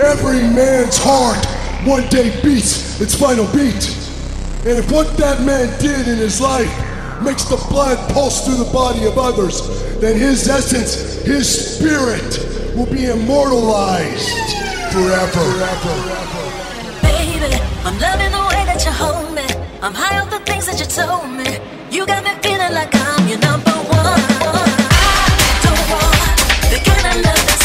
Every man's heart one day beats its final beat. And if what that man did in his life makes the blood pulse through the body of others, then his essence, his spirit, will be immortalized forever. forever. Baby, I'm loving the way that you hold me. I'm high off the things that you told me. You got me feeling like I'm your number one. I want the kind of love that's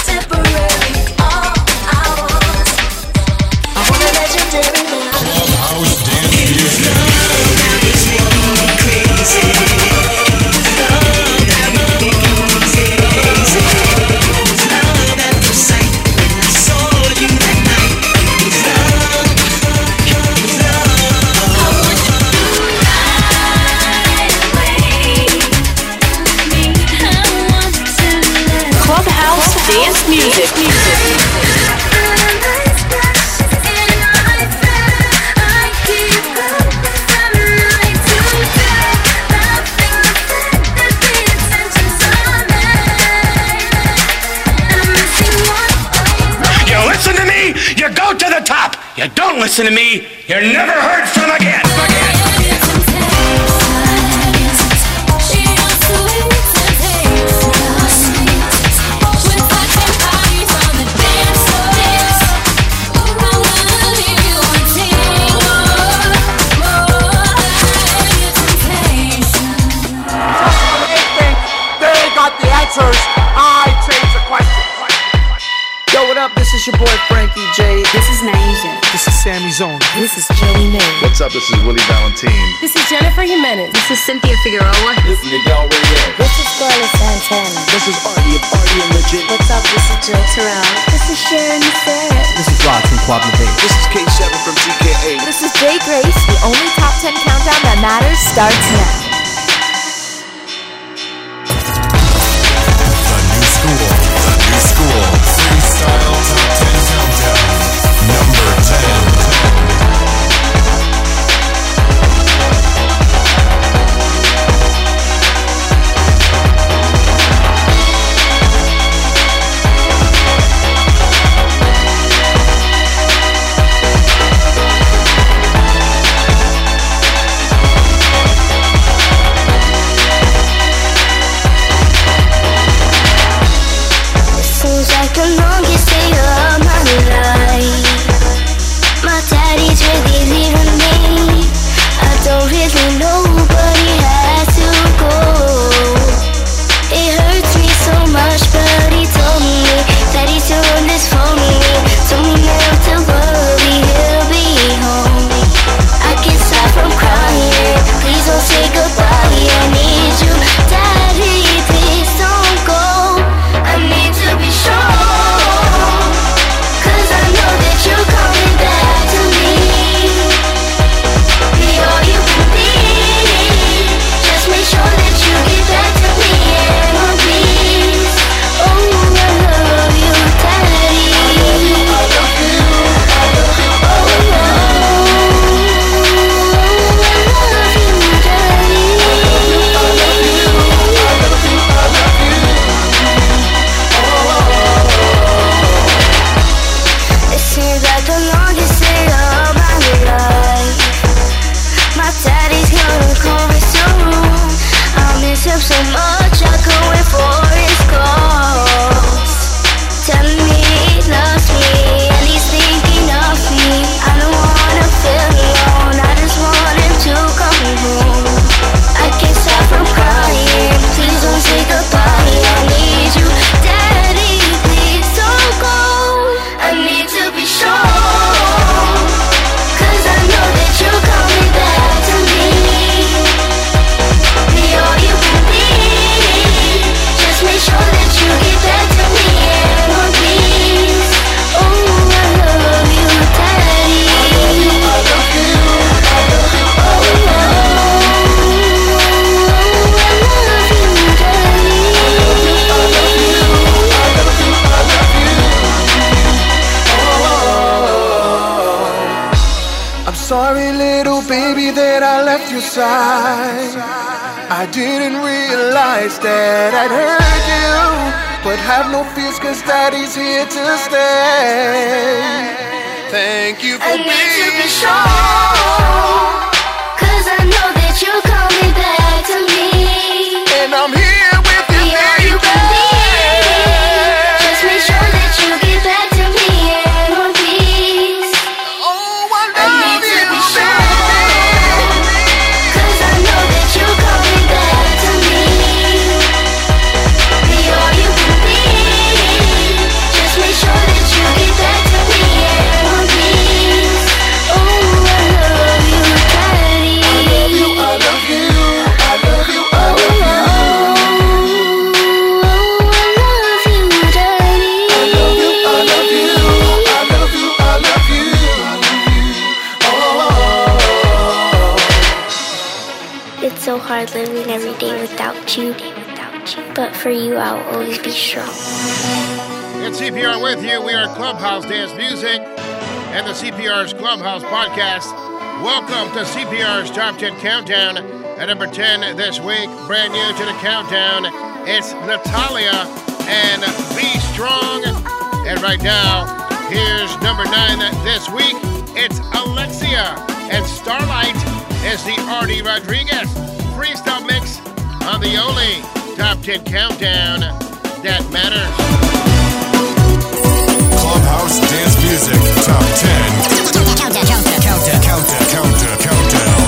listen to me, you're never heard from again. Answers. I change the. Yo, what up? This is your boy This is Zone. This is Joey May. What's up? This is Willie Valentin. This is Jennifer Jimenez. This is Cynthia Figueroa. This is Miguel Reyes. This is Scarlett Santana. This is Artie of Artie and Legit. What's up? This is Jill Terrell. This is Sharyn Maceren. This is Rod from Quadlibet. This is K7 from TKA. This is Jay Grace. The only top 10 countdown that matters starts now. that he's here to stay. Thank you for being sure. Hard living every day without you. But for you, I'll always be strong. It's CPR with you. We are Clubhouse Dance Music and the CPR's Clubhouse Podcast. Welcome to CPR's Top 10 Countdown. At number 10 this week, brand new to the countdown, it's Natalia and Be Strong. And right now, here's number 9 this week, it's Alexia. And Starlight is the Artie Rodriguez freestyle mix on the only Top 10 Countdown that matters. Clubhouse Dance Music Top 10. Countdown, countdown, countdown, countdown, countdown, countdown. Countdown.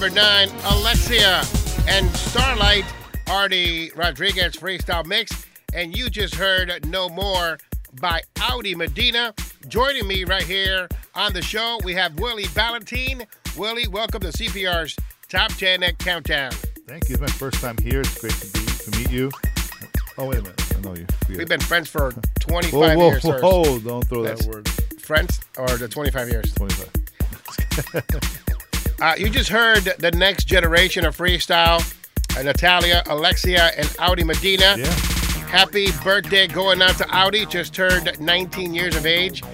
number nine, Alexia and Starlight, Artie Rodriguez freestyle mix. And you just heard No More by Audi Medina. Joining me right here on the show, we have Willie Valentin. Willie, welcome to CPR's Top 10 Countdown. Thank you. It's my first time here. It's great to, be, to meet you. Oh, wait a minute. I know you. We We've been friends for 25 whoa, whoa, years. Whoa, whoa, don't throw That's that word. Friends or the 25 years? 25. Uh, you just heard the next generation of freestyle. Uh, Natalia, Alexia, and Audi Medina. Yeah. Happy birthday going out to Audi. Just turned 19 years of age.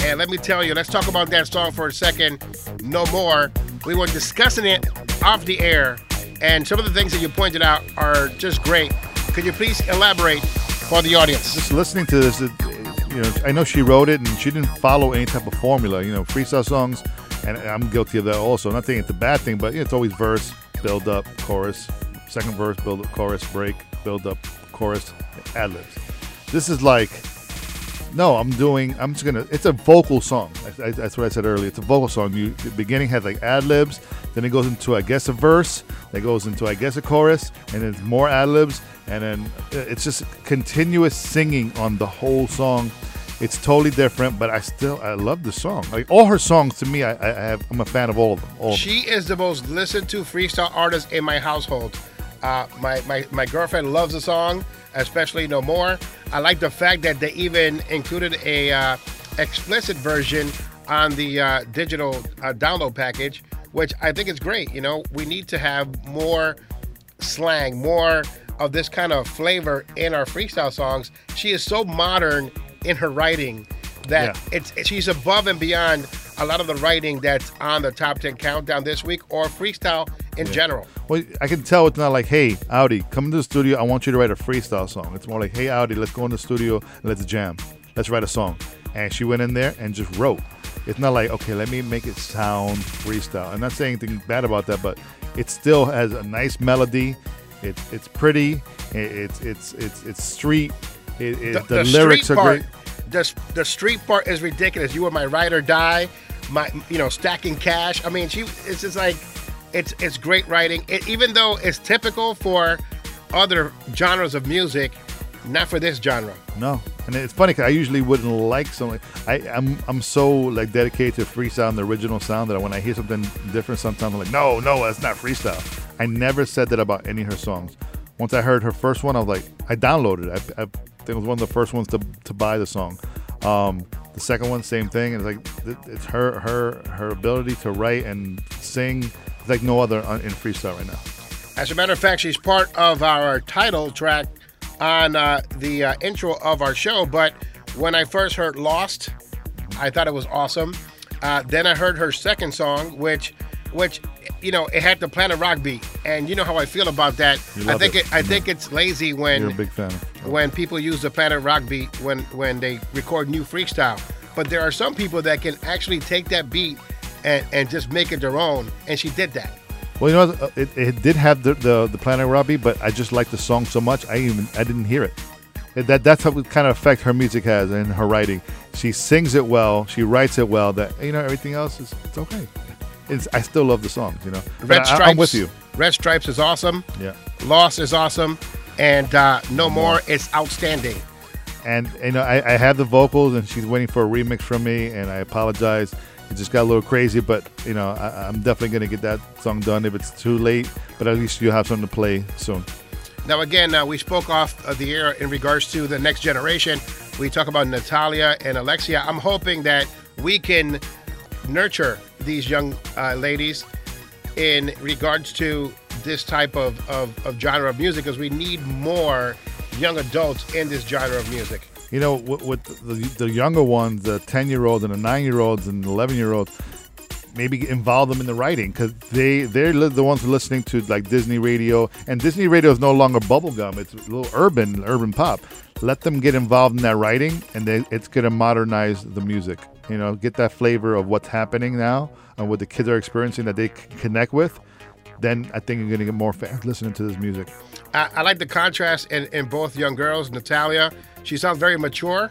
And let me tell you, let's talk about that song for a second. No more. We were discussing it off the air, and some of the things that you pointed out are just great. Could you please elaborate for the audience? Just listening to this, you know, I know she wrote it, and she didn't follow any type of formula. You know, freestyle songs and I'm guilty of that also. Not saying it's a bad thing, but you know, it's always verse, build up, chorus, second verse, build up, chorus, break, build up, chorus, ad libs. This is like, no, I'm doing. I'm just gonna. It's a vocal song. I, I, that's what I said earlier. It's a vocal song. You the beginning has like ad libs, then it goes into I guess a verse, that goes into I guess a chorus, and then more ad libs, and then uh, it's just continuous singing on the whole song. It's totally different, but I still I love the song. Like all her songs, to me, I, I have I'm a fan of all of them. All of them. She is the most listened to freestyle artist in my household. Uh, my, my my girlfriend loves the song, especially No More. I like the fact that they even included a uh, explicit version on the uh, digital uh, download package, which I think is great. You know, we need to have more slang, more of this kind of flavor in our freestyle songs. She is so modern in her writing that Yeah. it's she's above and beyond a lot of the writing that's on the top 10 countdown this week or freestyle in general. Well, I can tell it's not like, hey, Audi, come to the studio. I want you to write a freestyle song. It's more like, hey, Audi, let's go in the studio and let's jam. Let's write a song. And she went in there and just wrote. It's not like, okay, let me make it sound freestyle. I'm not saying anything bad about that, but it still has a nice melody. It's it's pretty. It, it's it's it's it's street. It, it, the, lyrics street are part, great. The, the street part is ridiculous. You were my ride or die, my you know stacking cash. I mean, she it's just like it's it's great writing. It, even though it's typical for other genres of music, not for this genre. No, and it's funny because I usually wouldn't like something. I, I'm I'm so like dedicated to freestyle and the original sound that when I hear something different, sometimes I'm like, no, no, that's not freestyle. I never said that about any of her songs. Once I heard her first one, I was like, I downloaded it. I, I think it was one of the first ones to, to buy the song. Um, the second one, same thing. It's like it's her her her ability to write and sing. It's like no other in freestyle right now. As a matter of fact, she's part of our title track on uh, the uh, intro of our show. But when I first heard Lost, I thought it was awesome. Uh, then I heard her second song, which, which, you know, it had the Planet Rock beat, and you know how I feel about that. I think it. it. I think it's lazy when You're a big fan. when people use the Planet Rock beat when when they record new freestyle. But there are some people that can actually take that beat and, and just make it their own, and she did that. Well, you know. Uh, it, it did have the, the the Planet beat, but I just like the song so much. I even I didn't hear it. That that's how what kind of effect her music has and her writing. She sings it well. She writes it well. That you know everything else is it's okay. It's I still love the songs. You know, Red I, Stripes. I'm with you. Red Stripes is awesome. Yeah. Loss is awesome, and uh, No More is outstanding. And you know I, I have the vocals, and she's waiting for a remix from me, and I apologize. It just got a little crazy, but you know I, I'm definitely gonna get that song done if it's too late. But at least you'll have something to play soon. Now, again, uh, we spoke off of the air in regards to the next generation. We talk about Natalia and Alexia. I'm hoping that we can nurture these young uh, ladies in regards to this type of, of, of genre of music because we need more young adults in this genre of music. You know, with, with the, the younger ones, the 10 year olds and the 9 year olds and 11 year olds, maybe involve them in the writing because they, they're the ones listening to like Disney radio. And Disney radio is no longer bubblegum, it's a little urban, urban pop. Let them get involved in that writing and they, it's going to modernize the music. You know, get that flavor of what's happening now and what the kids are experiencing that they c- connect with. Then I think you're going to get more fans listening to this music. I, I like the contrast in, in both young girls. Natalia, she sounds very mature,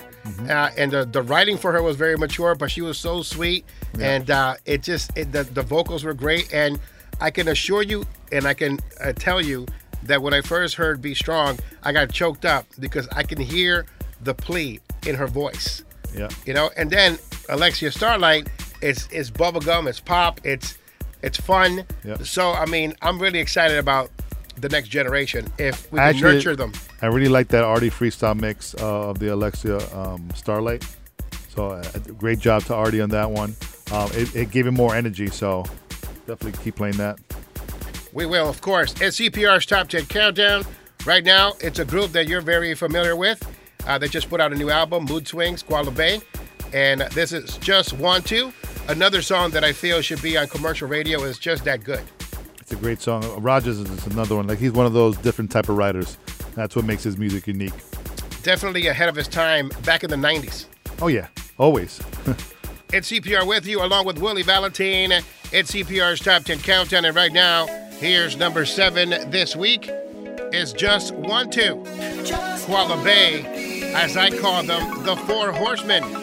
uh, and the, the writing for her was very mature, but she was so sweet, and uh, it just it, the the vocals were great. And I can assure you, and I can uh, tell you that when I first heard "Be Strong," I got choked up because I can hear the plea in her voice. Yeah. You know, and then Alexia Starlight, it's it's bubblegum, it's pop, it's it's fun. Yep. So I mean, I'm really excited about the next generation if we can Actually, nurture them. I really like that Artie freestyle mix uh, of the Alexia um, Starlight. So uh, great job to Artie on that one. Um, it, it gave him more energy, so definitely keep playing that. We will, of course. It's CPR's Top 10 Countdown. Right now, it's a group that you're very familiar with. Uh, they just put out a new album, Mood Swings, Quadlibet. And this is just Want To. Another song that I feel should be on commercial radio is Just That Good. It's a great song. Rogers is another one. Like he's one of those different type of writers. That's what makes his music unique. Definitely ahead of his time back in the 90s. Oh, yeah. Always. it's CPR with you, along with Willie Valentin. It's CPR's Top 10 Countdown. And right now, here's number seven this week. It's just one, two. Just Bay, as I call them, the Four Horsemen.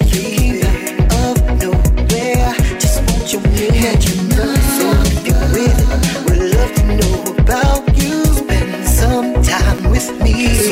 me.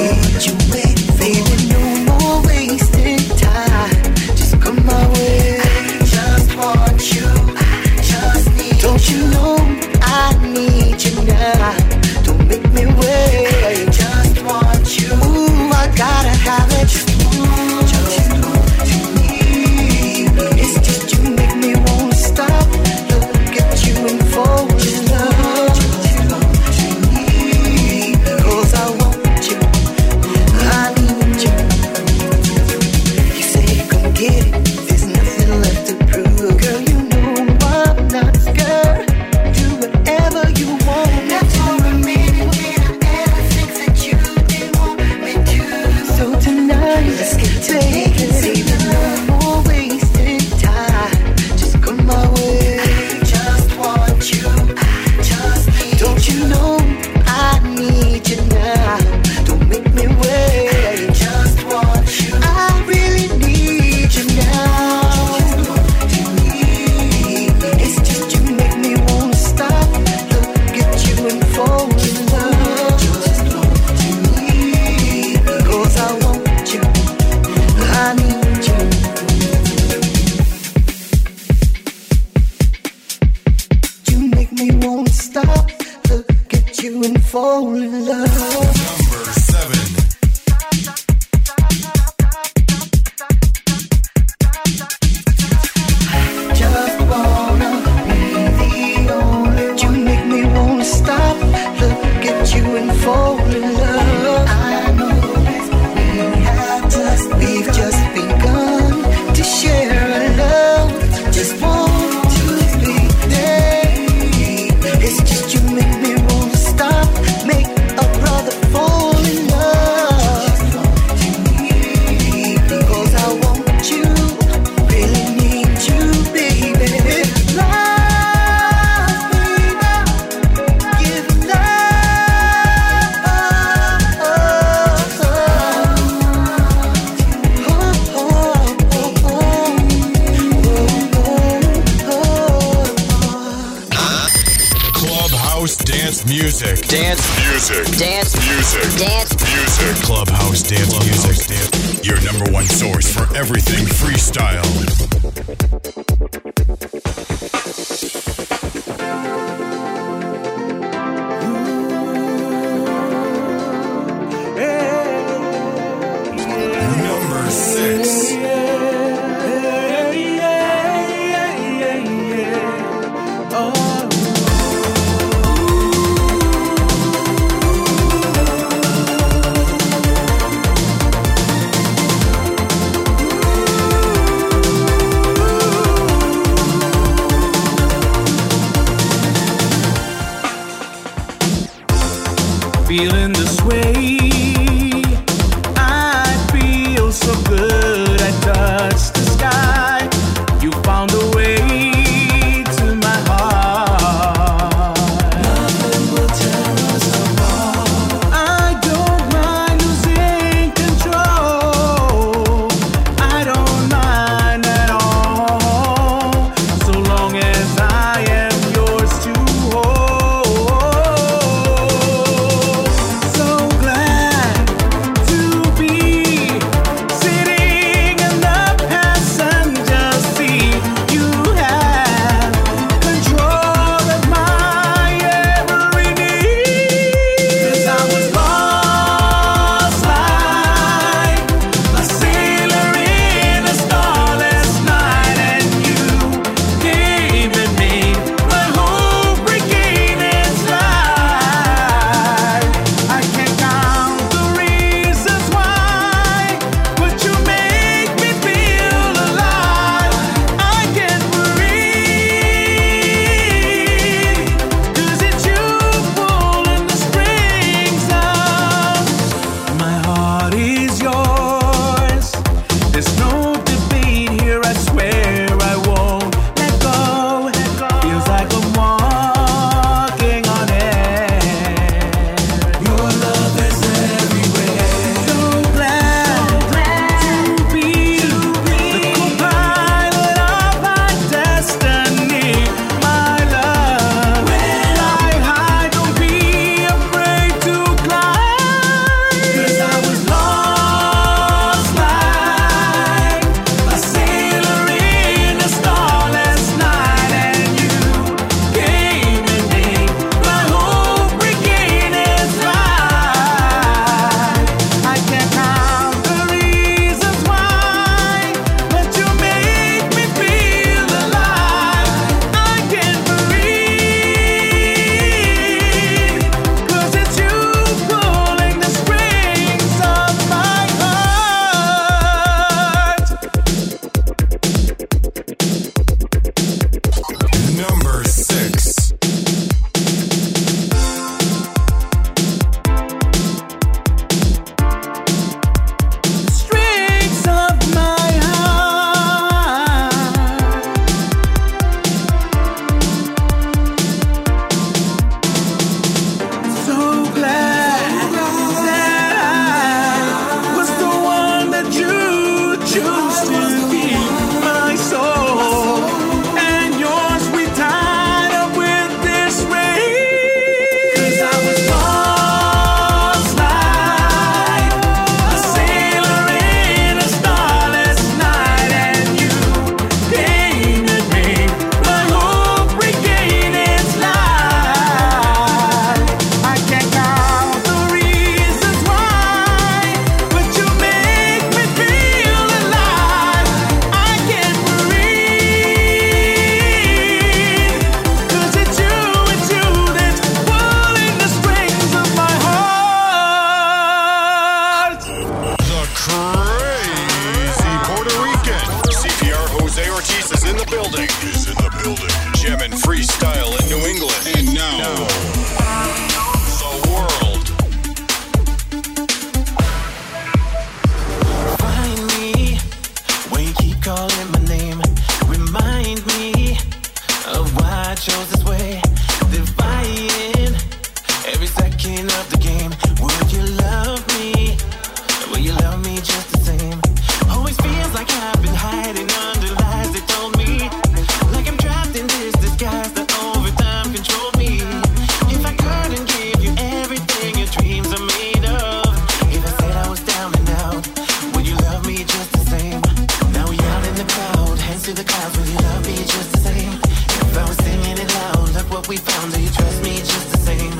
We found, do you trust me just the same?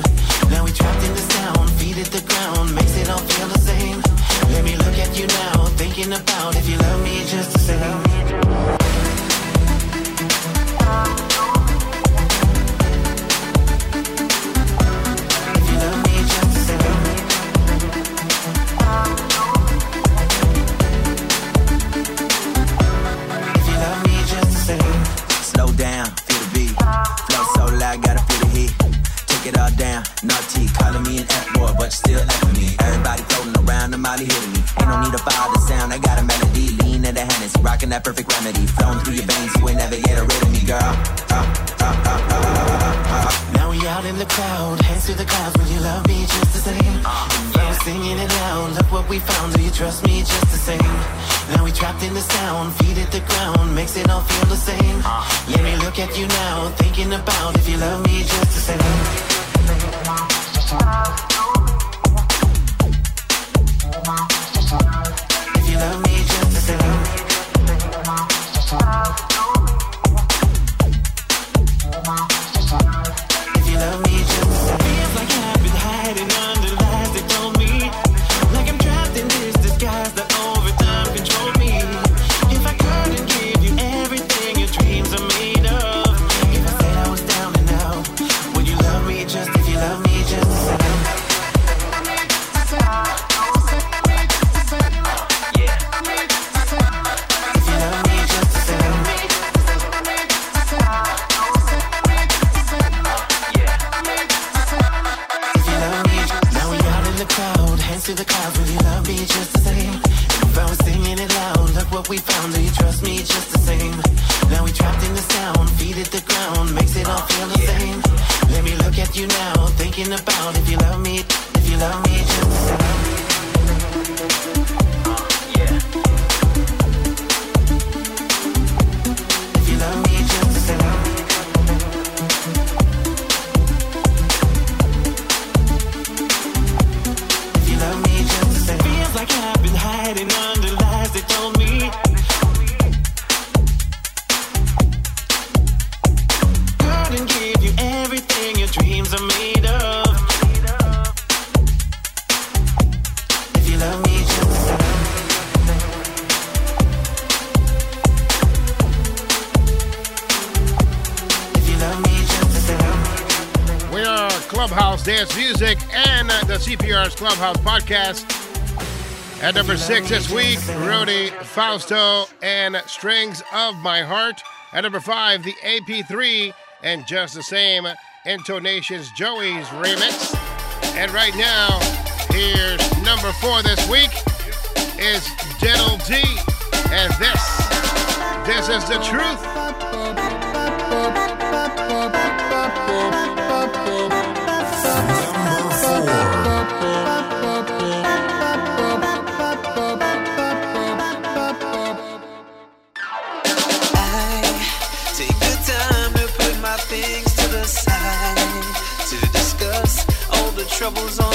Now we trapped in the sound, feet at the ground, makes it all feel the same. Let me look at you now, thinking about if you love me just the same. But still me. Everybody floating around, I'm Molly hitting me. Ain't no need to follow the sound, I got a melody. Lean in the Hennessy, rocking that perfect remedy. Flowing through your veins, you will never get rid of me, girl. Uh, uh, uh, uh, uh, uh. Now we out in the crowd, hands to the clouds, will you love me just the same? I was singing it loud, look what we found, do you trust me just the same? Now we trapped in the sound, feet at the ground, makes it all feel the same. Let me look at you now, thinking about if you love me just the same. If we you trust me Podcast. At number six this week, Rudy Fausto and Strings of My Heart. At number five, the AP3 and Just the Same Intonations Joey's remix. And right now, here's number four this week is Diddle D. And this, this is the truth. Troubles on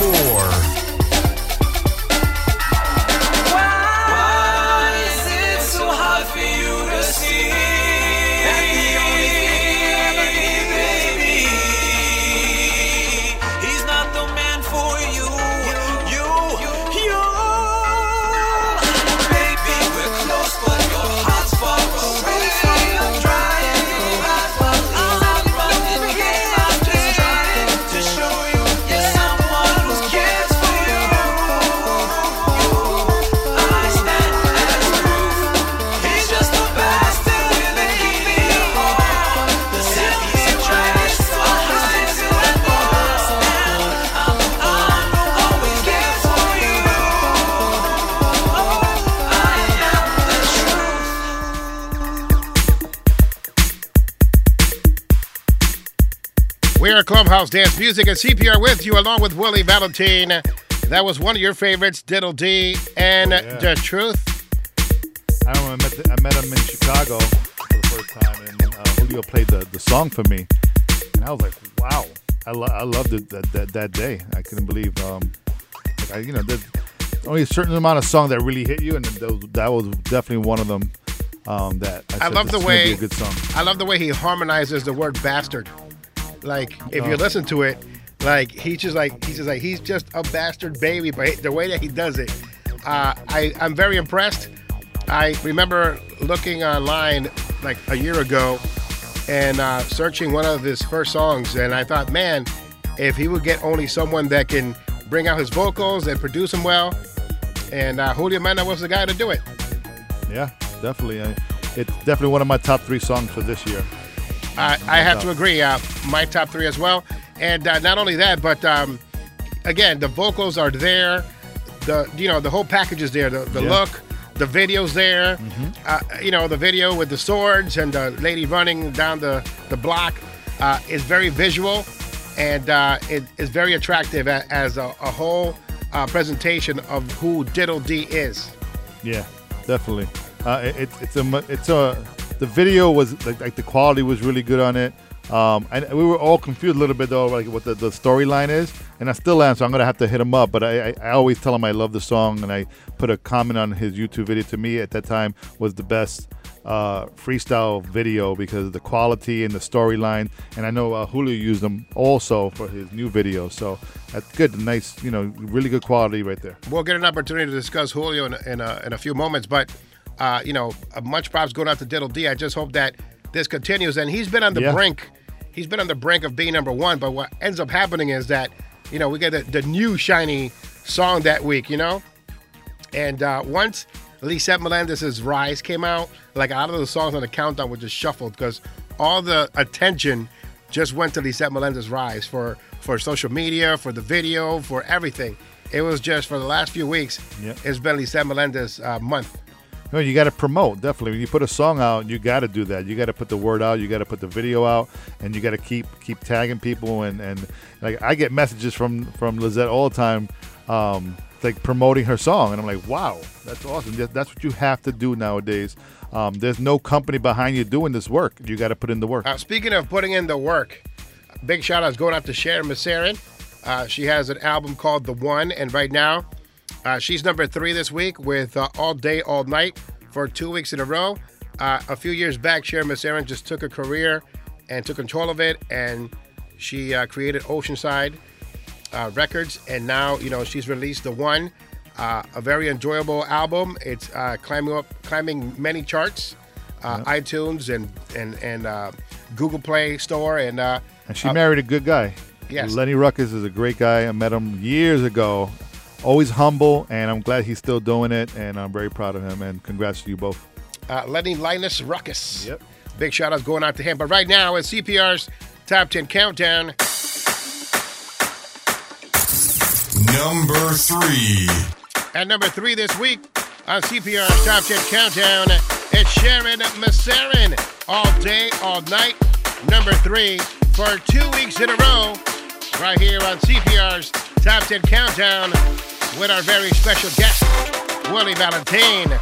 number Clubhouse Dance Music and CPR with you along with Willie Valentin. That was one of your favorites, Diddle D and The Truth. I remember I met, the, I met him in Chicago for the first time, and uh, Julio played the, the song for me, and I was like, "Wow!" I, lo- I loved it that, that that day. I couldn't believe, um, like I, you know, there's only a certain amount of song that really hit you, and those, that was definitely one of them. Um, that I, I said, love the is gonna be way a good song. I love the way he harmonizes the word bastard. Like if you Oh. listen to it, like he's just like he's just like he's just a bastard baby, but the way that he does it, uh, I I'm very impressed. I remember looking online like a year ago and uh, searching one of his first songs, and I thought, man, if he would get only someone that can bring out his vocals and produce them well, and uh, Julio Mena was the guy to do it. Yeah, definitely. I, it's definitely one of my top three songs for this year. I, I have to agree. Uh, my top three as well. And uh, not only that, but um, again, the vocals are there. The you know the whole package is there. The, the Yeah. look, the videos there. Uh, you know the video with the swords and the lady running down the the block uh, is very visual, and uh, it is very attractive as a, a whole uh, presentation of who Diddle D is. Yeah, definitely. Uh, it- it's a it's a the video was like, like the quality was really good on it. Um, and we were all confused a little bit though, like what the, the storyline is, and I still am. So I'm gonna have to hit him up. But I, I, I always tell him I love the song, and I put a comment on his YouTube video. To me, at that time, was the best uh, freestyle video because of the quality and the storyline. And I know uh, Julio used them also for his new video. So that's good, nice, you know, really good quality right there. We'll get an opportunity to discuss Julio in, in, in a few moments, but uh, you know, uh, much props going out to Diddle D. I just hope that this continues, and he's been on the Yeah. brink. He's been on the brink of being number one, but what ends up happening is that you know we get the, the new shiny song that week, you know, and uh, once Lisette Melendez's Rise came out, like a lot of the songs on the countdown were just shuffled because all the attention just went to Lisette Melendez's Rise for for social media, for the video, for everything. It was just for the last few weeks. Yep. It's been Lisette Melendez uh, month. No, you got to promote definitely. When you put a song out, you got to do that. You got to put the word out. You got to put the video out, and you got to keep keep tagging people. And, and like I get messages from from Lisette all the time, um, like promoting her song, and I'm like, wow, that's awesome. That's what you have to do nowadays. Um, there's no company behind you doing this work. You got to put in the work. Uh, speaking of putting in the work, big shout outs going out to Sharyn Maceren. Uh, she has an album called The One, and right now uh, she's number three this week with uh, All Day, All Night for two weeks in a row. Uh, a few years back, Sharyn Maceren just took a career and took control of it, and she uh, created Oceanside uh, Records, and now you know she's released the one, uh, a very enjoyable album. It's uh, climbing up, climbing many charts, uh, iTunes and and and uh, Google Play Store, and uh, And she married a good guy. Yes. Lenny Ruckus is a great guy. I met him years ago. Always humble, and I'm glad he's still doing it, and I'm very proud of him. And congrats to you both. uh, Lenny Linus Ruckus. Yep. Big shout outs going out to him. But right now, it's CPR's Top 10 Countdown. Number three. At number three this week on CPR's Top 10 Countdown, it's Sharyn Maceren. All day, all night. Number three for two weeks in a row, right here on CPR's Top 10 Countdown with our very special guest, Willie Valentin.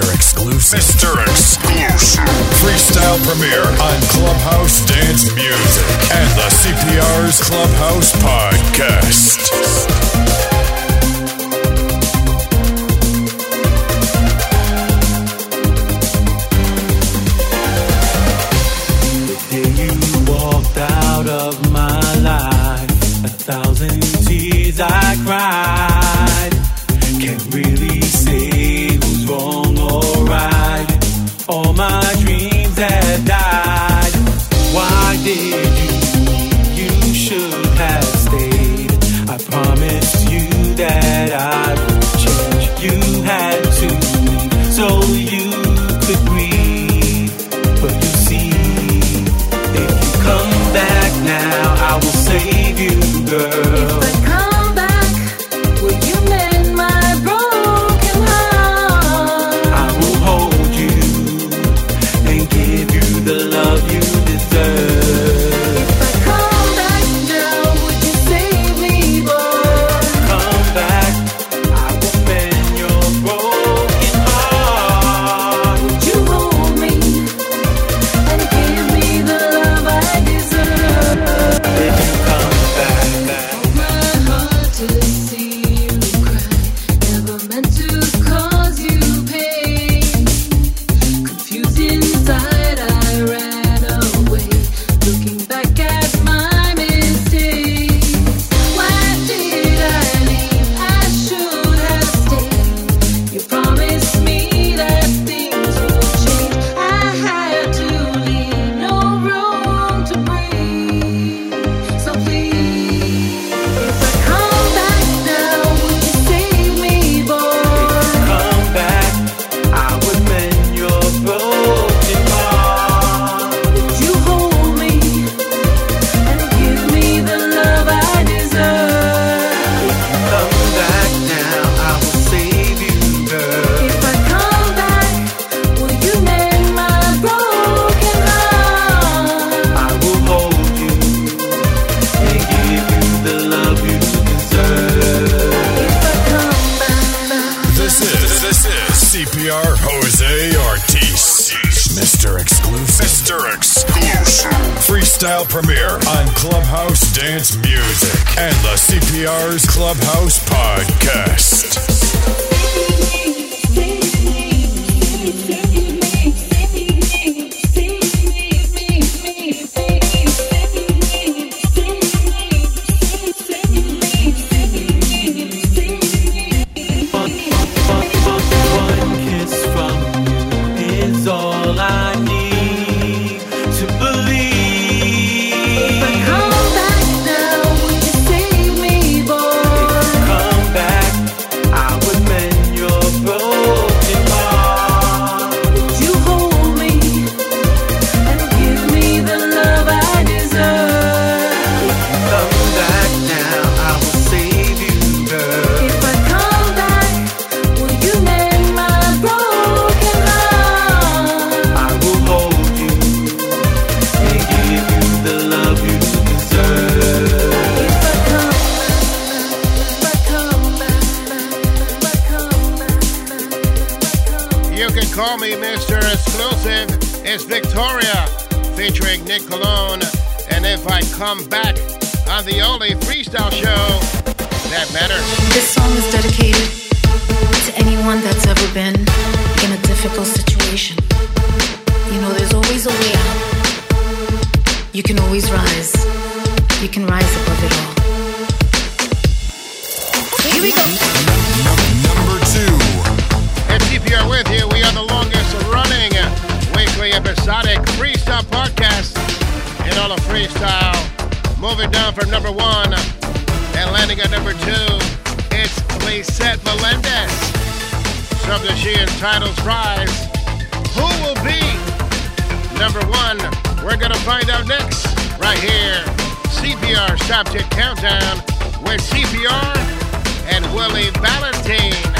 Mr. Exclusive. Mr. Exclusive. Freestyle premiere on Clubhouse Dance Music and the CPR's Clubhouse Podcast. Clubhouse featuring Nick Colon. And if I come back on the only freestyle show that matters. This song is dedicated to anyone that's ever been in a difficult situation. You know, there's always a way out. You can always rise. You can rise above it all. Here we go. episodic Freestyle Podcast and all the freestyle. Moving down from number one and landing at number two, it's Lisette Melendez. Sub the She Titles Prize. Who will be number one? We're going to find out next, right here. CPR subject Countdown with CPR and Willie Valentin.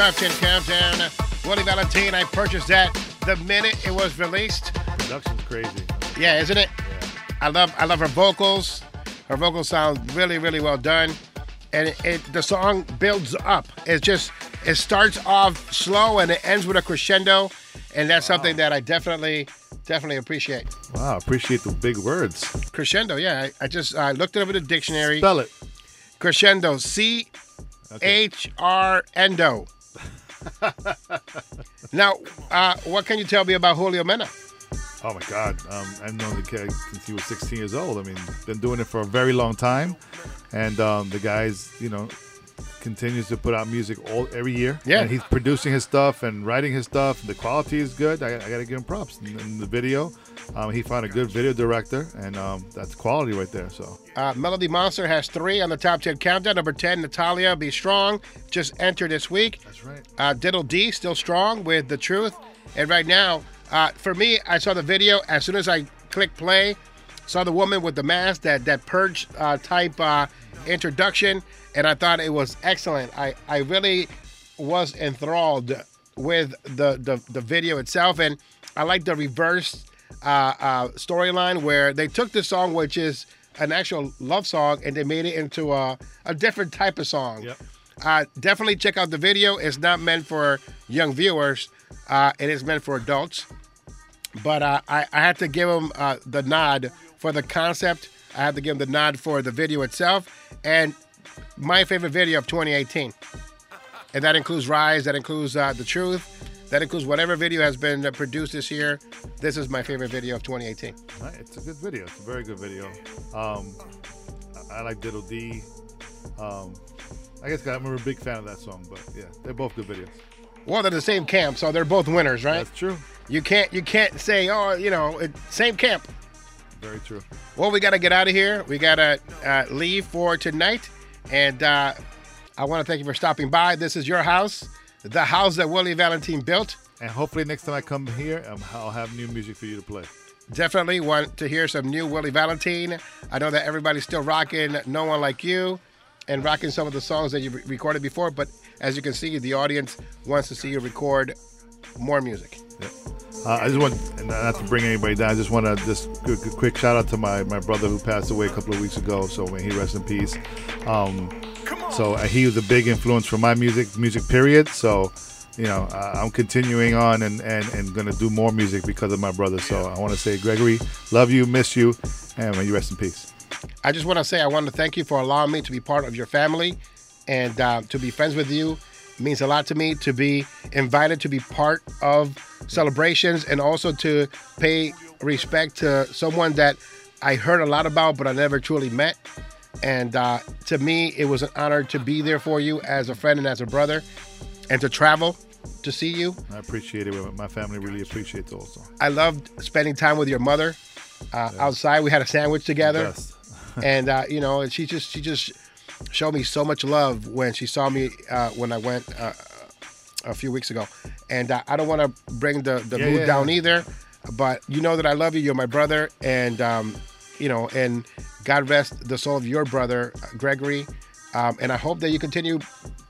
Top 10 Countdown. Willie Valentin, I purchased that the minute it was released. Production's crazy. Yeah, isn't it? Yeah. I love I love her vocals. Her vocals sound really, really well done. And it, it, the song builds up. It just it starts off slow and it ends with a crescendo. And that's wow. something that I definitely definitely appreciate. Wow, appreciate the big words. Crescendo, yeah. I, I just I looked it up in the dictionary. Spell it. Crescendo. C H R N D O. now, uh, what can you tell me about Julio Mena? Oh my God! Um, I've known the kid since he was 16 years old. I mean, been doing it for a very long time, and um, the guy's you know continues to put out music all every year. Yeah. and he's producing his stuff and writing his stuff. The quality is good. I, I got to give him props. In, in the video, um, he found a good video director, and um, that's quality right there. So Uh, Melody Monster has three on the top 10 countdown. Number 10, Natalia Be Strong, just entered this week. That's right. Uh, Diddle D, still strong with The Truth. And right now, uh, for me, I saw the video. As soon as I clicked play, saw the woman with the mask, that, that purge uh, type uh, introduction, and I thought it was excellent. I, I really was enthralled with the, the, the video itself. And I like the reverse uh, uh, storyline where they took the song, which is an actual love song, and they made it into a, a different type of song. Yep. Uh, definitely check out the video. It's not meant for young viewers. Uh, it is meant for adults. But uh, I, I had to give them uh, the nod for the concept. I had to give them the nod for the video itself. And my favorite video of 2018. And that includes Rise, that includes uh, The Truth, that includes whatever video has been uh, produced this year. This is my favorite video of 2018. Right, It's a good video. It's a very good video. Um, I, like Diddle D. Um, I guess I'm a big fan of that song, but yeah, they're both good videos. Well, they're the same camp, so they're both winners, right? That's true. You can't you can't say, oh, you know, it, same camp. Very true. Well, we got to get out of here. We got to uh, leave for tonight. And uh, I want to thank you for stopping by. This is your house, the house that Willie Valentin built. And hopefully next time I come here, um, I'll have new music for you to play. Definitely want to hear some new Willie Valentin. I know that everybody's still rocking No One Like You and rocking some of the songs that you re- recorded before. But as you can see, the audience wants to see you record more music. Uh, I just want, not to bring anybody down, I just want to just quick, quick shout out to my, my brother who passed away a couple of weeks ago. So may he rest in peace. Um, so uh, he was a big influence for my music, music period. So, you know, uh, I'm continuing on and, and, and going to do more music because of my brother. So I want to say, Gregory, love you, miss you, and may you rest in peace. I just want to say I want to thank you for allowing me to be part of your family and uh, to be friends with you means a lot to me to be invited to be part of celebrations and also to pay respect to someone that I heard a lot about but I never truly met. And uh, to me, it was an honor to be there for you as a friend and as a brother and to travel to see you. I appreciate it. My family really appreciates it also. I loved spending time with your mother uh, outside. We had a sandwich together, Yes. and uh, you know, and she just she just showed me so much love when she saw me uh, when I went uh, a few weeks ago. And uh, I don't want to bring the the Yeah, mood yeah, down yeah. either, but you know that I love you. You're my brother, and um, you know, and God rest the soul of your brother Gregory. Um, and I hope that you continue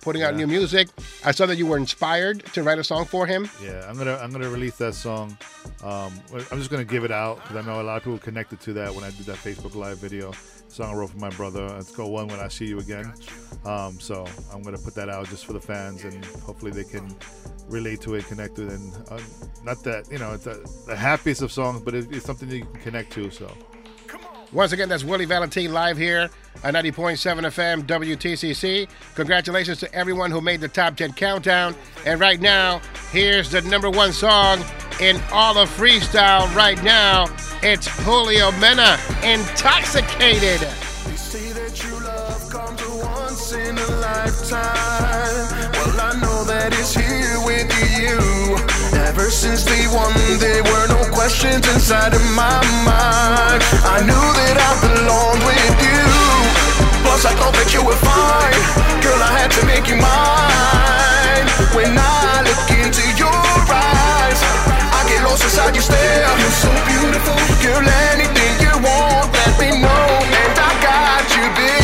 putting out new music. I saw that you were inspired to write a song for him. Yeah, I'm gonna I'm gonna release that song. Um, I'm just gonna give it out because I know a lot of people connected to that when I did that Facebook Live video. Song I wrote for my brother. It's called "One When I See You Again." Um, so I'm gonna put that out just for the fans, and hopefully they can relate to it, connect with it. And uh, not that you know it's a, the happiest of songs, but it, it's something that you can connect to. So Once again, that's Willie Valentin live here at 90.7 FM WTCC. Congratulations to everyone who made the top 10 countdown. And right now, here's the number one song in all of freestyle right now. It's Julio Mena, Intoxicated. They say that love comes once in a lifetime. Well, I know that it's here with you. Ever since day one, there were no questions inside of my mind. I knew that I belonged with you. Plus, I thought that you were fine. Girl, I had to make you mine. When I Lost inside your stare. You're so beautiful. Girl, anything you want, let me know. And I got you, baby.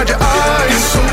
Inside your eyes.